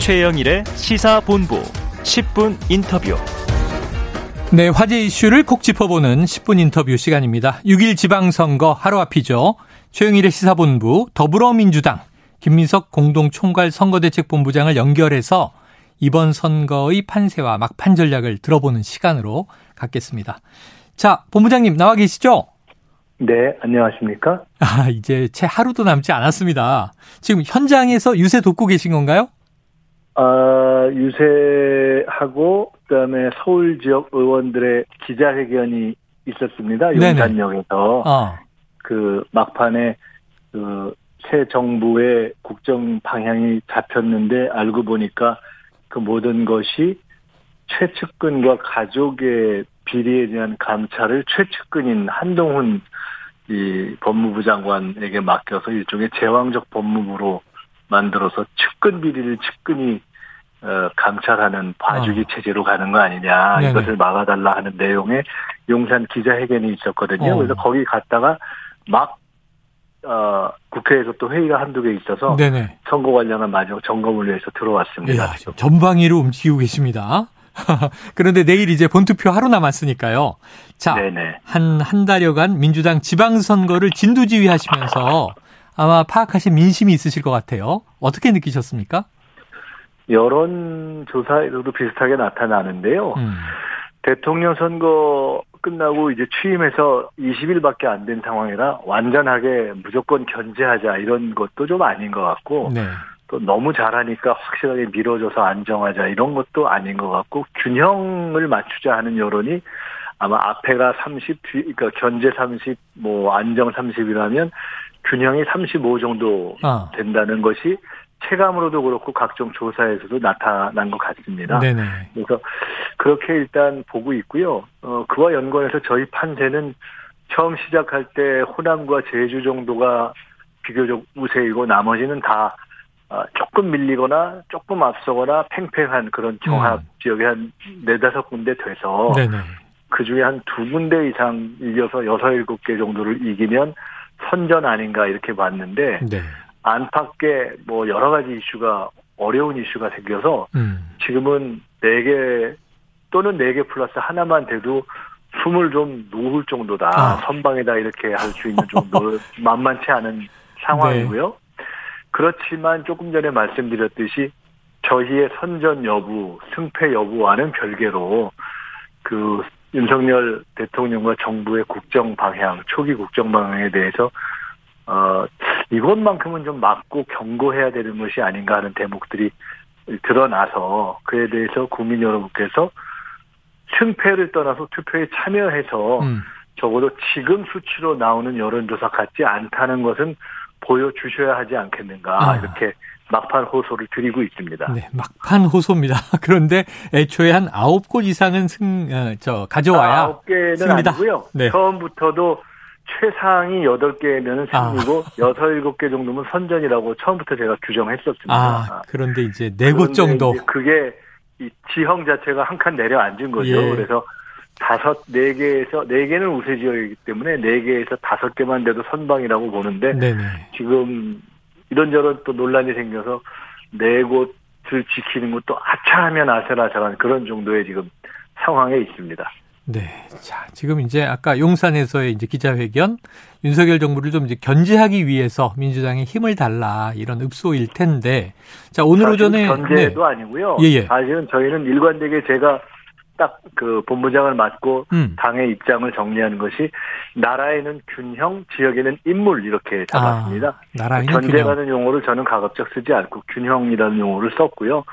최영일의 시사본부 10분 인터뷰. 네, 화제 이슈를 콕 짚어보는 10분 인터뷰 시간입니다. 6일 지방선거 하루 앞이죠. 최영일의 시사본부 더불어민주당 김민석 공동총괄 선거대책본부장을 연결해서 이번 선거의 판세와 막판 전략을 들어보는 시간으로 갖겠습니다. 자, 본부장님 나와 계시죠? 네, 안녕하십니까? 아, 이제 채 하루도 남지 않았습니다. 지금 현장에서 유세 돕고 계신 건가요? 아, 유세하고 그다음에 서울 지역 의원들의 기자회견이 있었습니다. 용산역에서 어. 그 막판에 그 새 정부의 국정 방향이 잡혔는데 알고 보니까 그 모든 것이 최측근과 가족의 비리에 대한 감찰을 최측근인 한동훈 이 법무부 장관에게 맡겨서 일종의 제왕적 법무부로 만들어서 측근 비리를 측근이 어, 감찰하는 봐주기 어. 체제로 가는 거 아니냐 네네. 이것을 막아달라 하는 내용의 용산 기자회견이 있었거든요. 어. 그래서 거기 갔다가 막 어, 국회에서 또 회의가 한두 개 있어서 네네. 선거 관련한 마지막 점검을 위해서 들어왔습니다. 이야, 전방위로 움직이고 계십니다. 그런데 내일 이제 본투표 하루 남았으니까요. 자, 한, 한 달여간 민주당 지방선거를 진두지휘하시면서 아마 파악하신 민심이 있으실 것 같아요. 어떻게 느끼셨습니까? 여론 조사에서도 비슷하게 나타나는데요. 음. 대통령 선거 끝나고 이제 취임해서 20일밖에 안 된 상황이라 완전하게 무조건 견제하자 이런 것도 좀 아닌 것 같고 네. 또 너무 잘하니까 확실하게 밀어줘서 안정하자 이런 것도 아닌 것 같고 균형을 맞추자 하는 여론이 아마 앞에가 30, 그러니까 견제 30, 뭐 안정 30이라면 균형이 35 정도 아. 된다는 것이 체감으로도 그렇고 각종 조사에서도 나타난 것 같습니다. 네네. 그래서 그렇게 일단 보고 있고요. 어, 그와 연관해서 저희 판세는 처음 시작할 때 호남과 제주 정도가 비교적 우세이고 나머지는 다 어, 조금 밀리거나 조금 앞서거나 팽팽한 그런 경합 음. 지역이 한 네다섯 군데 돼서 네네. 그 중에 한 두 군데 이상 이겨서 여섯 일곱 개 정도를 이기면 선전 아닌가 이렇게 봤는데 네. 안팎에 뭐 여러 가지 이슈가 어려운 이슈가 생겨서 음. 지금은 네 개 또는 네 개 플러스 하나만 돼도 숨을 좀 놓을 정도다 아. 선방에다 이렇게 할 수 있는 정도 만만치 않은 상황이고요. 네. 그렇지만 조금 전에 말씀드렸듯이 저희의 선전 여부, 승패 여부와는 별개로 그 윤석열 대통령과 정부의 국정 방향, 초기 국정 방향에 대해서 어 이것만큼은 좀 막고 경고해야 되는 것이 아닌가 하는 대목들이 드러나서 그에 대해서 국민 여러분께서 승패를 떠나서 투표에 참여해서 음. 적어도 지금 수치로 나오는 여론조사 같지 않다는 것은 보여주셔야 하지 않겠는가 아. 이렇게 막판 호소를 드리고 있습니다. 네, 막판 호소입니다. 그런데 애초에 한 아홉 곳 이상은 승, 어, 저, 가져와야. 아홉 개는. 아니고요. 네. 처음부터도 최상이 여덟 개면 승리고 아. 여섯 일곱 개 정도면 선전이라고 처음부터 제가 규정했었습니다. 아, 그런데 이제 네곳 정도. 그게 이 지형 자체가 한 칸 내려앉은 거죠. 예. 그래서 다섯 네 개에서 네 개는 우세 지역이기 때문에 네 개에서 다섯 개만 돼도 선방이라고 보는데 네네. 지금 이런저런 또 논란이 생겨서 네 곳을 지키는 것도 아차하면 아슬아슬한 그런 정도의 지금 상황에 있습니다. 네. 자, 지금 이제 아까 용산에서의 이제 기자회견 윤석열 정부를 좀 이제 견제하기 위해서 민주당에 힘을 달라 이런 읍소일 텐데. 자, 오늘 오전에 견제도 네. 아니고요. 예, 예. 사실은 저희는 일관되게 제가 딱 그 본부장을 맡고 음. 당의 입장을 정리하는 것이 나라에는 균형, 지역에는 인물 이렇게 잡았습니다. 아, 나라에는 견제라는 균형. 용어를 저는 가급적 쓰지 않고 균형이라는 용어를 썼고요.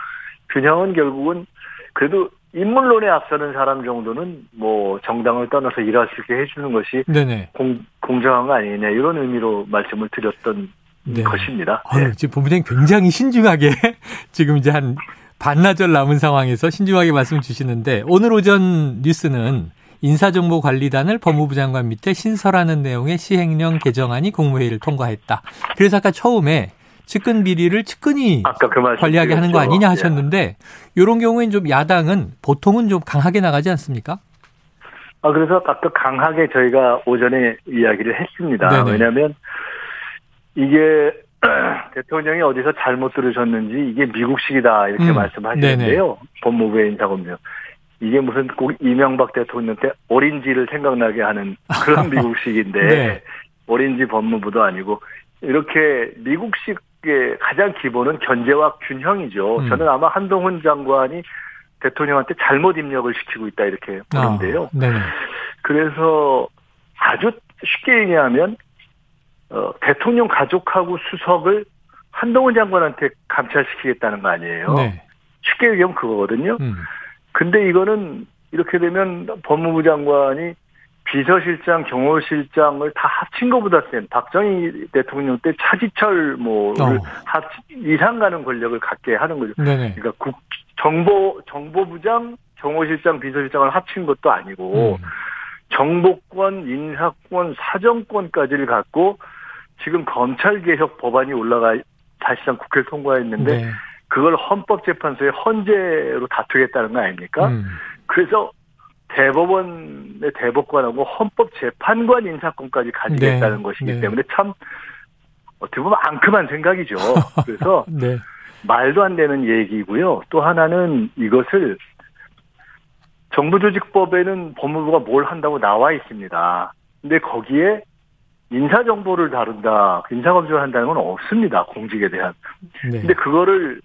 균형은 결국은 그래도 인물론에 앞서는 사람 정도는 뭐 정당을 떠나서 일할 수 있게 해주는 것이 네네. 공, 공정한 거 아니냐 이런 의미로 말씀을 드렸던 네. 것입니다. 네. 지금 본부장님 굉장히 신중하게 지금 이제 한 반나절 남은 상황에서 신중하게 말씀 주시는데 오늘 오전 뉴스는 인사정보관리단을 법무부 장관 밑에 신설하는 내용의 시행령 개정안이 국무회의를 통과했다. 그래서 아까 처음에 측근 비리를 측근이 그 관리하게 하는 거 아니냐 하셨는데 예. 이런 경우에는 좀 야당은 보통은 좀 강하게 나가지 않습니까? 아 그래서 아까 강하게 저희가 오전에 이야기를 했습니다. 네네. 왜냐하면 이게 대통령이 어디서 잘못 들으셨는지 이게 미국식이다 이렇게 음. 말씀하시는데요. 법무부의 인사검증. 이게 무슨 꼭 이명박 대통령 때 오린지를 생각나게 하는 그런 미국식인데 네. 오린지 법무부도 아니고 이렇게 미국식 의 가장 기본은 견제와 균형이죠. 음. 저는 아마 한동훈 장관이 대통령한테 잘못 입력을 시키고 있다 이렇게 보는데요. 아, 그래서 아주 쉽게 얘기하면 어, 대통령 가족하고 수석을 한동훈 장관한테 감찰시키겠다는 거 아니에요. 네. 쉽게 얘기하면 그거거든요. 음. 근데 이거는 이렇게 되면 법무부 장관이 비서실장, 경호실장을 다 합친 것보다 센 박정희 대통령 때 차지철 뭐를 어. 합 이상 가는 권력을 갖게 하는 거죠. 네네. 그러니까 국 정보 정보부장, 경호실장, 비서실장을 합친 것도 아니고 음. 정보권, 인사권, 사정권까지를 갖고 지금 검찰개혁 법안이 올라가 사실상 국회를 통과했는데 네. 그걸 헌법재판소에 헌재로 다투겠다는 거 아닙니까? 음. 그래서 대법원의 대법관하고 헌법재판관 인사권까지 가지겠다는 네. 것이기 네. 때문에 참 어떻게 보면 앙큼한 생각이죠. 그래서 네. 말도 안 되는 얘기고요. 또 하나는 이것을 정부조직법에는 법무부가 뭘 한다고 나와 있습니다. 근데 거기에 인사정보를 다룬다, 인사검증을 한다는 건 없습니다. 공직에 대한. 네. 근데 그거를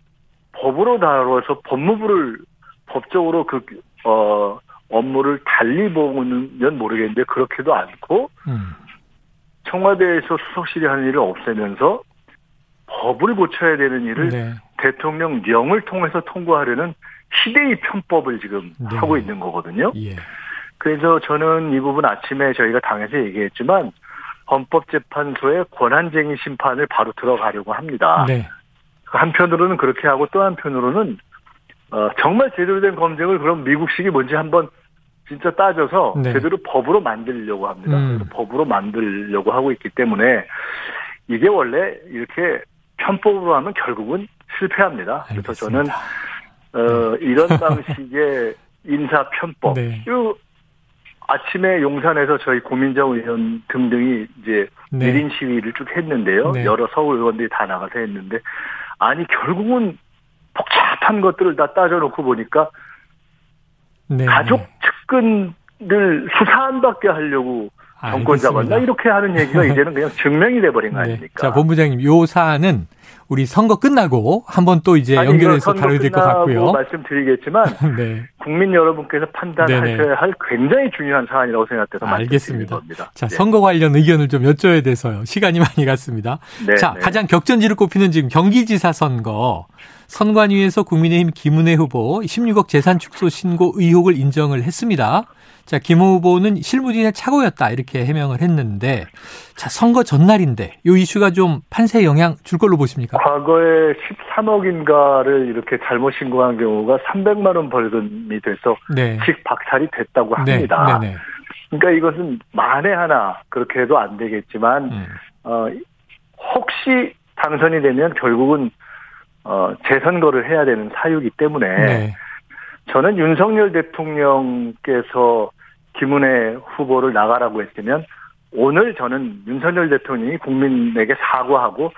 법으로 다뤄서 법무부를 법적으로 그, 어, 업무를 달리 보면 모르겠는데 그렇게도 않고, 음. 청와대에서 수석실이 하는 일을 없애면서 법을 고쳐야 되는 일을 네. 대통령령을 통해서 통과하려는 시대의 편법을 지금 네. 하고 있는 거거든요. 예. 그래서 저는 이 부분 아침에 저희가 당에서 얘기했지만 헌법재판소의 권한쟁의 심판을 바로 들어가려고 합니다. 네. 한편으로는 그렇게 하고 또 한편으로는 어, 정말 제대로 된 검증을 그럼 미국식이 뭔지 한번 진짜 따져서 네. 제대로 법으로 만들려고 합니다. 음. 법으로 만들려고 하고 있기 때문에 이게 원래 이렇게 편법으로 하면 결국은 실패합니다. 알겠습니다. 그래서 저는 어, 네. 이런 방식의 인사 편법, 네. 아침에 용산에서 저희 고민정 의원 등등이 이제 네. 1인 시위를 쭉 했는데요. 네. 여러 서울 의원들이 다 나가서 했는데 아니 결국은 복잡한 것들을 다 따져놓고 보니까 네. 가족 측근들 수사안받게 하려고 정권 잡았나 이렇게 하는 얘기가 이제는 그냥 증명이 돼버린 거 네. 아닙니까? 자 본부장님 요 사안은 우리 선거 끝나고 한번 또 이제 아니, 연결해서 다뤄야 될 것 같고요. 말씀드리겠지만 네. 국민 여러분께서 판단하셔야. 할 굉장히 중요한 사안이라고 생각돼서 알겠습니다. 자 네. 선거 관련 의견을 좀 여쭤야 돼서요. 시간이 많이 갔습니다. 네, 자 네. 가장 격전지를 꼽히는 지금 경기지사 선거 선관위에서 국민의힘 김은혜 후보 16억 재산 축소 신고 의혹을 인정을 했습니다. 자, 김 후보는 실무진의 착오였다 이렇게 해명을 했는데 자, 선거 전날인데 이 이슈가 좀 판세에 영향 줄 걸로 보십니까? 과거에 13억인가를 이렇게 잘못 신고한 경우가 300만 원 벌금이 돼서 네. 직 박살이 됐다고 네. 합니다. 네. 네. 그러니까 이것은 만에 하나 그렇게 해도 안 되겠지만 음. 어, 혹시 당선이 되면 결국은 어, 재선거를 해야 되는 사유이기 때문에 네. 저는 윤석열 대통령께서 김은혜 후보를 나가라고 했으면 오늘 저는 윤석열 대통령이 국민에게 사과하고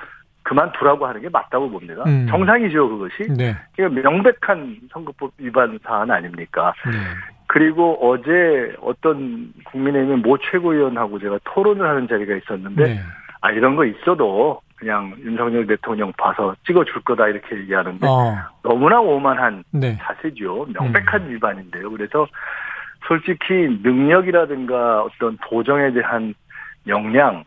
그만두라고 하는 게 맞다고 봅니다. 음. 정상이죠, 그것이. 네. 명백한 선거법 위반 사안 아닙니까? 네. 그리고 어제 어떤 국민의힘의 모 최고위원하고 제가 토론을 하는 자리가 있었는데, 네. 아, 이런 거 있어도 그냥 윤석열 대통령 봐서 찍어줄 거다 이렇게 얘기하는데 어. 너무나 오만한 네. 자세죠. 명백한 음. 위반인데요. 그래서 솔직히 능력이라든가 어떤 도정에 대한 역량,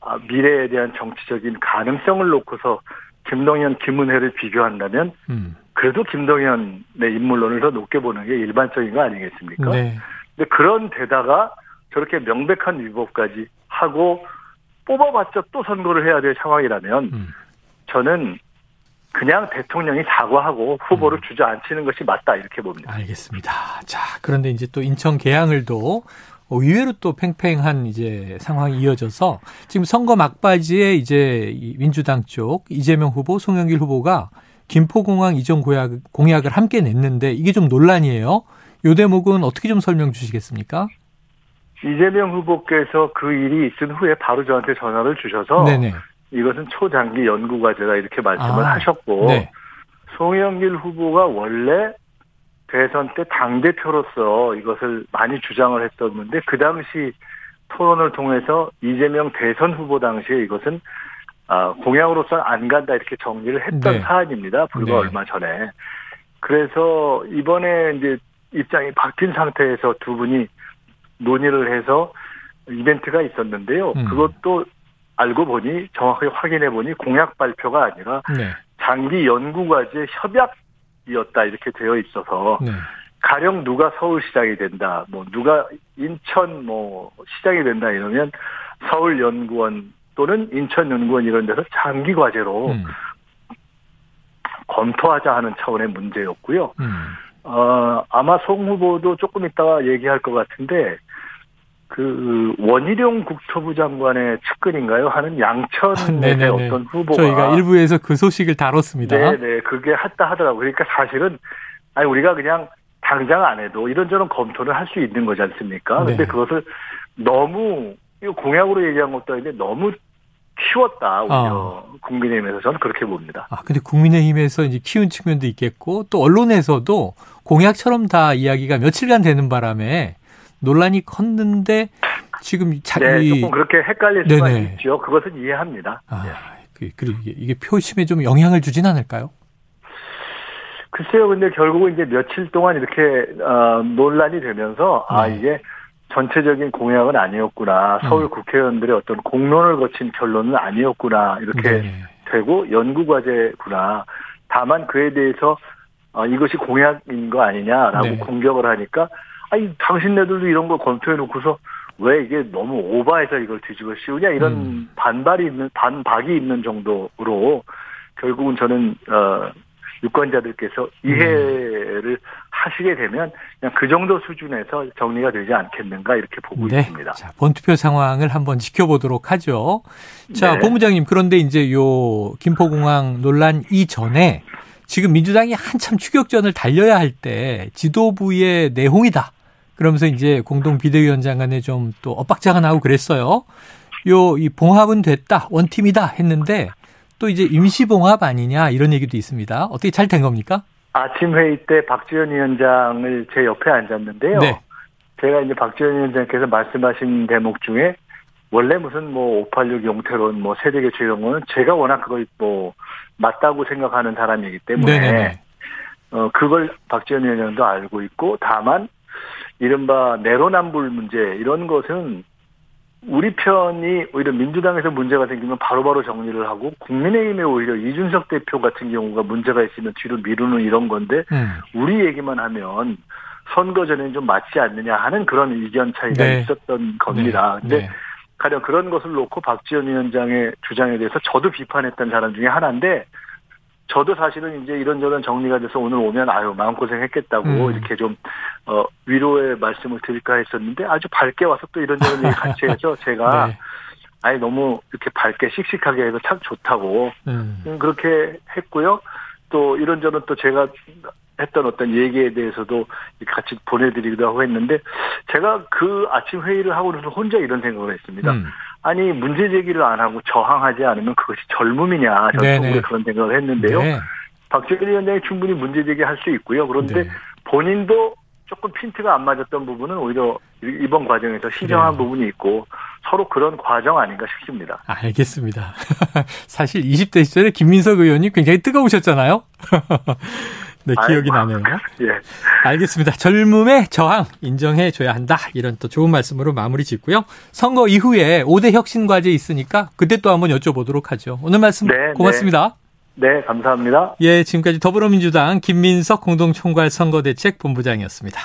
아, 미래에 대한 정치적인 가능성을 놓고서 김동연, 김은혜를 비교한다면 음. 그래도 김동연의 인물론을 더 높게 보는 게 일반적인 거 아니겠습니까? 네. 근데 그런 데다가 저렇게 명백한 위법까지 하고 뽑아봤자 또 선거를 해야 될 상황이라면 음. 저는 그냥 대통령이 사과하고 후보를 음. 주저앉히는 것이 맞다 이렇게 봅니다. 알겠습니다. 자, 그런데 이제 또 인천 계양을도 의외로 또 팽팽한 이제 상황이 이어져서 지금 선거 막바지에 이제 민주당 쪽 이재명 후보, 송영길 후보가 김포공항 이전 공약, 공약을 함께 냈는데 이게 좀 논란이에요. 요 대목은 어떻게 좀 설명 주시겠습니까? 이재명 후보께서 그 일이 있은 후에 바로 저한테 전화를 주셔서 네네. 이것은 초장기 연구 과제다 이렇게 말씀을 아, 하셨고 네. 송영길 후보가 원래 대선 때 당 대표로서 이것을 많이 주장을 했었는데 그 당시 토론을 통해서 이재명 대선 후보 당시에 이것은 아, 공약으로서는 안 간다 이렇게 정리를 했던 네. 사안입니다. 불과 네. 얼마 전에. 그래서 이번에 이제 입장이 바뀐 상태에서 두 분이 논의를 해서 이벤트가 있었는데요. 음. 그것도 알고 보니 정확하게 확인해 보니 공약 발표가 아니라 네. 장기 연구 과제 협약이었다 이렇게 되어 있어서 네. 가령 누가 서울시장이 된다, 뭐 누가 인천 뭐 시장이 된다 이러면 서울연구원 또는 인천연구원 이런 데서 장기 과제로 음. 검토하자 하는 차원의 문제였고요. 음. 어, 아마 송 후보도 조금 이따가 얘기할 것 같은데 그 원희룡 국토부 장관의 측근인가요? 하는 양천의 아, 어떤 후보가 저희가 일부에서 그 소식을 다뤘습니다. 네네 그게 했다 하더라고요. 그러니까 사실은 아니 우리가 그냥 당장 안 해도 이런저런 검토를 할 수 있는 거지 않습니까? 네. 근데 그것을 너무 공약으로 얘기한 것도 아닌데 너무 키웠다 오히려 어. 국민의힘에서 저는 그렇게 봅니다. 아 근데 국민의힘에서 이제 키운 측면도 있겠고 또 언론에서도 공약처럼 다 이야기가 며칠간 되는 바람에 논란이 컸는데 지금 자, 네, 조금 그렇게 헷갈릴 수가 네네. 있죠. 그것은 이해합니다. 아, 그, 그리고 이게, 이게 표심에 좀 영향을 주진 않을까요? 글쎄요, 근데 결국은 이제 며칠 동안 이렇게 어, 논란이 되면서 아, 네. 아 이게 전체적인 공약은 아니었구나. 서울 음. 국회의원들의 어떤 공론을 거친 결론은 아니었구나. 이렇게 네. 되고 연구 과제구나. 다만 그에 대해서 어, 이것이 공약인 거 아니냐라고 네. 공격을 하니까 아니 당신네들도 이런 거 검토해 놓고서 왜 이게 너무 오바해서 이걸 뒤집어 씌우냐 이런 음. 반발이 있는 반박이 있는 정도로 결국은 저는 어 유권자들께서 이해를 음. 하시게 되면 그냥 그 정도 수준에서 정리가 되지 않겠는가 이렇게 보고 네. 있습니다. 자, 본투표 상황을 한번 지켜보도록 하죠. 자, 네. 본부장님 그런데 이제 요 김포공항 논란 이전에 지금 민주당이 한참 추격전을 달려야 할 때 지도부의 내홍이다. 그러면서 이제 공동 비대위원장 간에 좀 또 엇박자가 나고 그랬어요. 요, 이 봉합은 됐다, 원팀이다 했는데 또 이제 임시 봉합 아니냐 이런 얘기도 있습니다. 어떻게 잘 된 겁니까? 아침 회의 때 박지원 위원장을 제 옆에 앉았는데요. 네. 제가 이제 박지원 위원장께서 말씀하신 대목 중에 원래 무슨 뭐 586 용태론, 뭐 세대교체 이런 거는 제가 워낙 그걸 뭐 맞다고 생각하는 사람이기 때문에 네네네. 어 그걸 박지원 위원장도 알고 있고 다만 이른바 내로남불 문제 이런 것은 우리 편이 오히려 민주당에서 문제가 생기면 바로 바로 정리를 하고 국민의힘에 오히려 이준석 대표 같은 경우가 문제가 있으면 뒤로 미루는 이런 건데 음. 우리 얘기만 하면 선거 전에는 좀 맞지 않느냐 하는 그런 의견 차이가 네. 있었던 겁니다. 네. 근데 네. 가령 그런 것을 놓고 박지원 위원장의 주장에 대해서 저도 비판했던 사람 중에 하나인데 저도 사실은 이제 이런저런 정리가 돼서 오늘 오면 아유 마음고생 했겠다고 음. 이렇게 좀 어, 위로의 말씀을 드릴까 했었는데 아주 밝게 와서 또 이런저런 얘기 같이 해서 제가 네. 아예 너무 이렇게 밝게 씩씩하게 해서 참 좋다고 음. 음. 그렇게 했고요. 또 이런저런 또 제가 했던 어떤 얘기에 대해서도 같이 보내드리기도 하고 했는데 제가 그 아침 회의를 하고 나서 혼자 이런 생각을 했습니다. 음. 아니 문제 제기를 안 하고 저항하지 않으면 그것이 젊음이냐 저는 그런 생각을 했는데요. 네. 박재근 위원장이 충분히 문제 제기할 수 있고요. 그런데 네. 본인도 조금 핀트가 안 맞았던 부분은 오히려 이번 과정에서 시정한 네. 부분이 있고 서로 그런 과정 아닌가 싶습니다. 알겠습니다. 사실 20대 시절에 김민석 의원이 굉장히 뜨거우셨잖아요. 네, 기억이 아이고. 나네요. 예. 알겠습니다. 젊음의 저항 인정해 줘야 한다. 이런 또 좋은 말씀으로 마무리 짓고요. 선거 이후에 5대 혁신 과제 있으니까 그때 또 한번 여쭤보도록 하죠. 오늘 말씀 네, 네. 고맙습니다. 네. 네, 감사합니다. 예, 지금까지 더불어민주당 김민석 공동총괄 선거대책 본부장이었습니다.